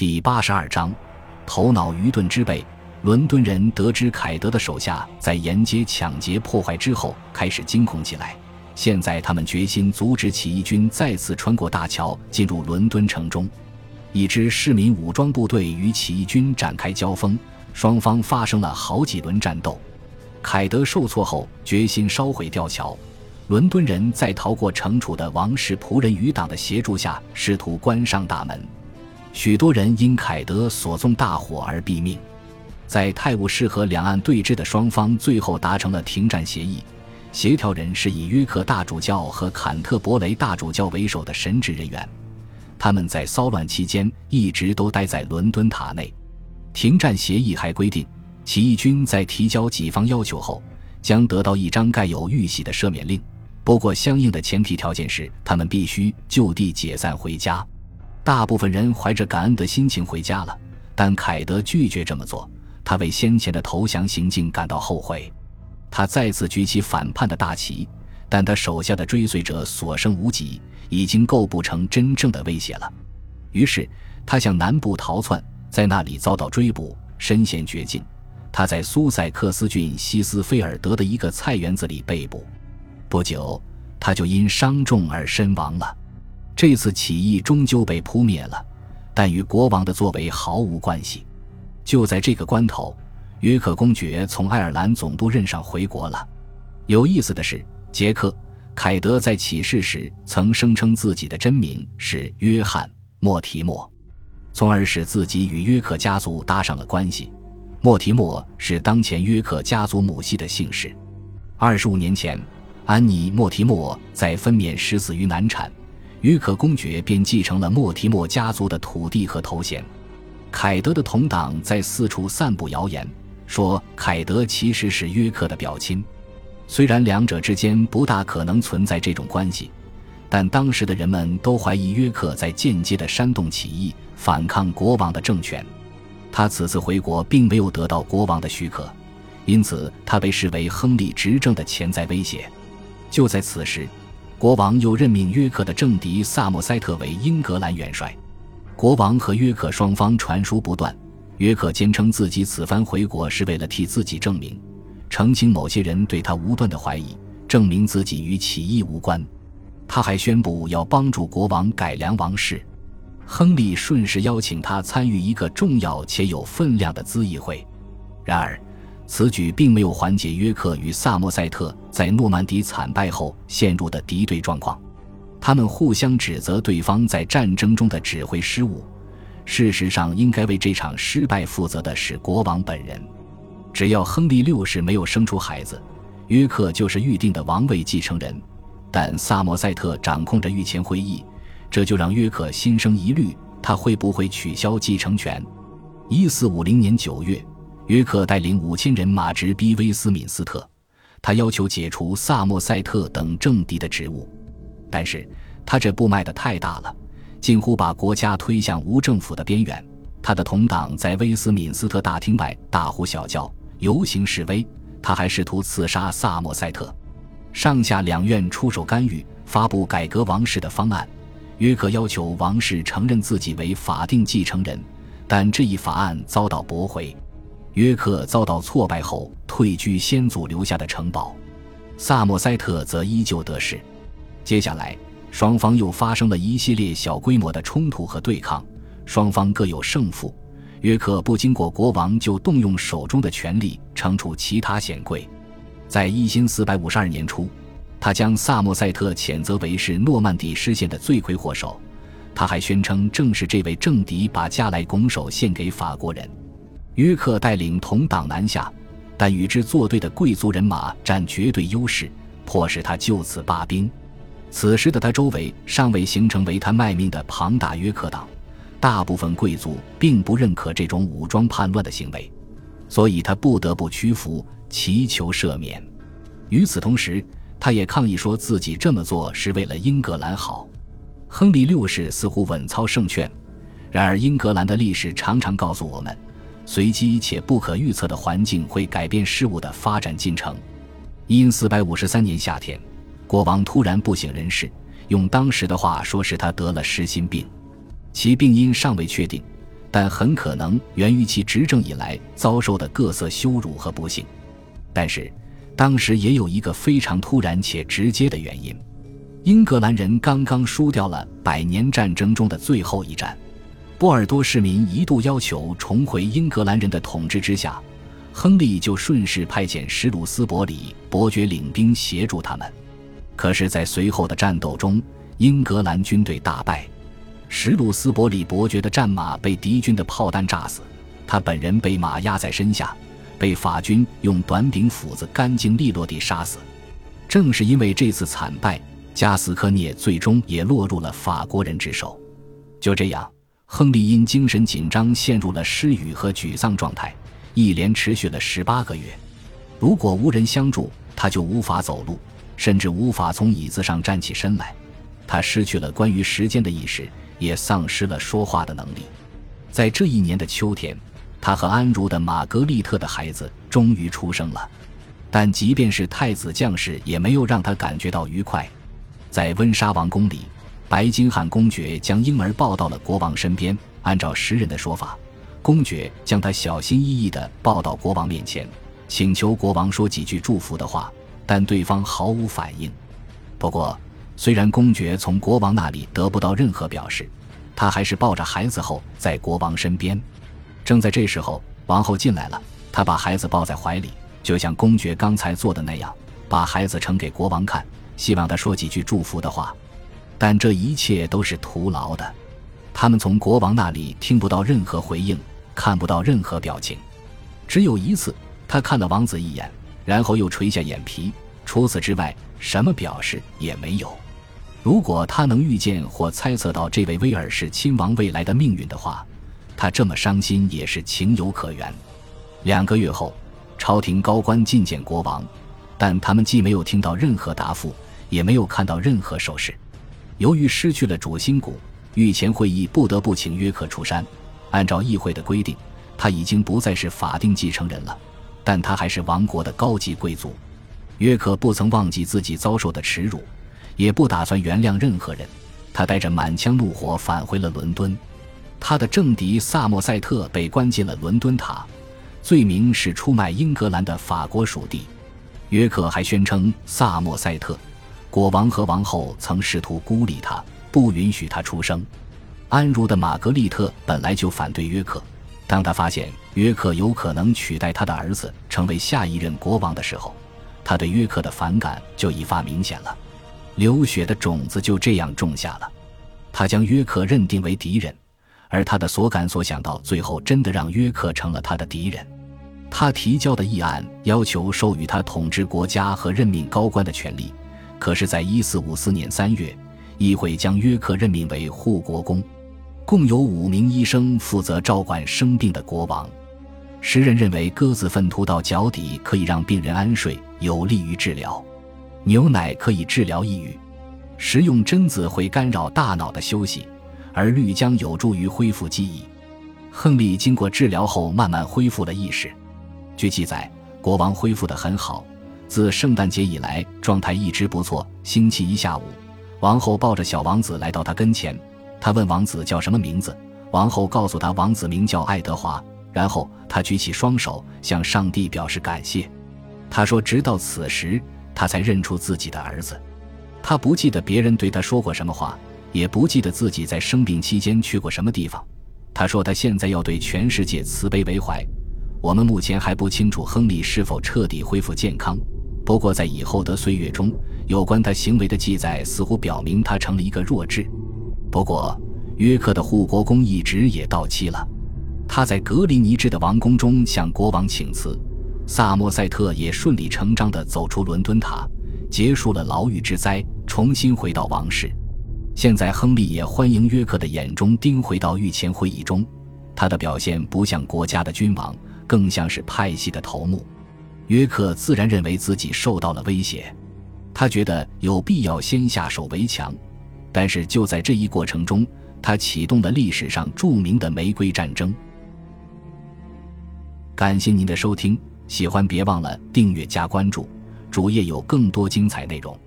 第八十二章，头脑愚钝之辈。伦敦人得知凯德的手下在沿街抢劫破坏之后，开始惊恐起来。现在他们决心阻止起义军再次穿过大桥进入伦敦城中。一支市民武装部队与起义军展开交锋，双方发生了好几轮战斗。凯德受挫后，决心烧毁吊桥。伦敦人在逃过惩处的王室仆人余党的协助下，试图关上大门。许多人因凯德所纵大火而毙命。在泰晤士河两岸对峙的双方最后达成了停战协议，协调人是以约克大主教和坎特伯雷大主教为首的神职人员，他们在骚乱期间一直都待在伦敦塔内。停战协议还规定，起义军在提交己方要求后，将得到一张盖有玉玺的赦免令，不过相应的前提条件是他们必须就地解散回家。大部分人怀着感恩的心情回家了，但凯德拒绝这么做。他为先前的投降行径感到后悔，他再次举起反叛的大旗，但他手下的追随者所剩无几，已经构不成真正的威胁了。于是他向南部逃窜，在那里遭到追捕，身陷绝境。他在苏塞克斯郡西斯菲尔德的一个菜园子里被捕，不久他就因伤重而身亡了。这次起义终究被扑灭了，但与国王的作为毫无关系。就在这个关头，约克公爵从爱尔兰总督任上回国了。有意思的是，杰克·凯德在起事时曾声称自己的真名是约翰·莫提莫，从而使自己与约克家族搭上了关系。莫提莫是当前约克家族母系的姓氏。二十五年前，安妮·莫提莫在分娩时死于难产，约克公爵便继承了莫提莫家族的土地和头衔。凯德的同党在四处散布谣言，说凯德其实是约克的表亲。虽然两者之间不大可能存在这种关系，但当时的人们都怀疑约克在间接的煽动起义，反抗国王的政权。他此次回国并没有得到国王的许可，因此他被视为亨利执政的潜在威胁。就在此时，国王又任命约克的政敌萨默塞特为英格兰元帅。国王和约克双方传书不断，约克坚称自己此番回国是为了替自己证明，澄清某些人对他无端的怀疑，证明自己与起义无关。他还宣布要帮助国王改良王室。亨利顺势邀请他参与一个重要且有分量的咨议会。然而，此举并没有缓解约克与萨默塞特在诺曼底惨败后陷入的敌对状况。他们互相指责对方在战争中的指挥失误。事实上，应该为这场失败负责的是国王本人。只要亨利六世没有生出孩子，约克就是预定的王位继承人。但萨默塞特掌控着御前会议，这就让约克心生疑虑：他会不会取消继承权？一四五零年九月，约克带领五千人马直逼威斯敏斯特，他要求解除萨默塞特等政敌的职务。但是他这步迈得太大了，近乎把国家推向无政府的边缘。他的同党在威斯敏斯特大厅外大呼小叫、游行示威，他还试图刺杀萨默塞特。上下两院出手干预，发布改革王室的方案。约克要求王室承认自己为法定继承人，但这一法案遭到驳回。约克遭到挫败后退居先祖留下的城堡，萨默塞特则依旧得势。接下来，双方又发生了一系列小规模的冲突和对抗，双方各有胜负。约克不经过国王就动用手中的权力惩处其他显贵。在一四四百五十二年初，他将萨默塞特谴责为是诺曼底失陷的罪魁祸首。他还宣称，正是这位政敌把加莱拱手献给法国人。约克带领同党南下，但与之作对的贵族人马占绝对优势，迫使他就此罢兵。此时的他周围尚未形成为他卖命的庞大约克党，大部分贵族并不认可这种武装叛乱的行为，所以他不得不屈服，祈求赦免。与此同时，他也抗议说自己这么做是为了英格兰好。亨利六世似乎稳操胜券，然而英格兰的历史常常告诉我们，随机且不可预测的环境会改变事物的发展进程。因四百五十三年夏天。国王突然不省人事，用当时的话说是他得了失心病，其病因尚未确定，但很可能源于其执政以来遭受的各色羞辱和不幸。但是，当时也有一个非常突然且直接的原因：英格兰人刚刚输掉了百年战争中的最后一战。波尔多市民一度要求重回英格兰人的统治之下，亨利就顺势派遣史鲁斯伯里伯爵领兵协助他们。可是，在随后的战斗中，英格兰军队大败。史鲁斯伯里伯爵的战马被敌军的炮弹炸死，他本人被马压在身下，被法军用短柄斧子干净利落地杀死。正是因为这次惨败，加斯科涅最终也落入了法国人之手。就这样，亨利因精神紧张陷入了失语和沮丧状态，一连持续了十八个月。如果无人相助，他就无法走路，甚至无法从椅子上站起身来。他失去了关于时间的意识。也丧失了说话的能力。在这一年的秋天，他和安茹的玛格丽特的孩子终于出生了。但即便是太子将士，也没有让他感觉到愉快。在温莎王宫里，白金汉公爵将婴儿抱到了国王身边。按照时人的说法，公爵将他小心翼翼地抱到国王面前，请求国王说几句祝福的话，但对方毫无反应。不过，虽然公爵从国王那里得不到任何表示，他还是抱着孩子后在国王身边。正在这时候，王后进来了，她把孩子抱在怀里，就像公爵刚才做的那样，把孩子呈给国王看，希望他说几句祝福的话。但这一切都是徒劳的，他们从国王那里听不到任何回应，看不到任何表情。只有一次，他看了王子一眼，然后又垂下眼皮，除此之外，什么表示也没有。如果他能预见或猜测到这位威尔士亲王未来的命运的话，他这么伤心也是情有可原。两个月后，朝廷高官觐见国王，但他们既没有听到任何答复，也没有看到任何手势。由于失去了主心骨，御前会议不得不请约克出山。按照议会的规定，他已经不再是法定继承人了，但他还是王国的高级贵族。约克不曾忘记自己遭受的耻辱。也不打算原谅任何人，他带着满腔怒火返回了伦敦。他的政敌萨默塞特被关进了伦敦塔，罪名是出卖英格兰的法国属地。约克还宣称，萨默塞特、国王和王后曾试图孤立他，不允许他出生。安茹的玛格丽特本来就反对约克，当他发现约克有可能取代他的儿子成为下一任国王的时候，他对约克的反感就一发明显了。流血的种子就这样种下了，他将约克认定为敌人，而他的所感所想到最后真的让约克成了他的敌人。他提交的议案要求授予他统治国家和任命高官的权利，可是，在一四五四年三月，议会将约克任命为护国公，共有五名医生负责照管生病的国王。时人认为鸽子粪涂到脚底可以让病人安睡，有利于治疗。牛奶可以治疗抑郁，食用榛子会干扰大脑的休息，而绿浆有助于恢复记忆。亨利经过治疗后慢慢恢复了意识。据记载，国王恢复得很好，自圣诞节以来状态一直不错。星期一下午，王后抱着小王子来到他跟前，他问王子叫什么名字，王后告诉他王子名叫爱德华。然后他举起双手向上帝表示感谢。他说：“直到此时。”他才认出自己的儿子，他不记得别人对他说过什么话，也不记得自己在生病期间去过什么地方。他说他现在要对全世界慈悲为怀。我们目前还不清楚亨利是否彻底恢复健康，不过在以后的岁月中，有关他行为的记载似乎表明他成了一个弱智。不过，约克的护国公一直也到期了，他在格林尼治的王宫中向国王请辞。萨默塞特也顺理成章地走出伦敦塔，结束了牢狱之灾，重新回到王室。现在，亨利也欢迎约克的眼中钉回到御前会议中。他的表现不像国家的君王，更像是派系的头目。约克自然认为自己受到了威胁，他觉得有必要先下手为强。但是就在这一过程中，他启动了历史上著名的玫瑰战争。感谢您的收听。喜欢别忘了订阅加关注，主页有更多精彩内容。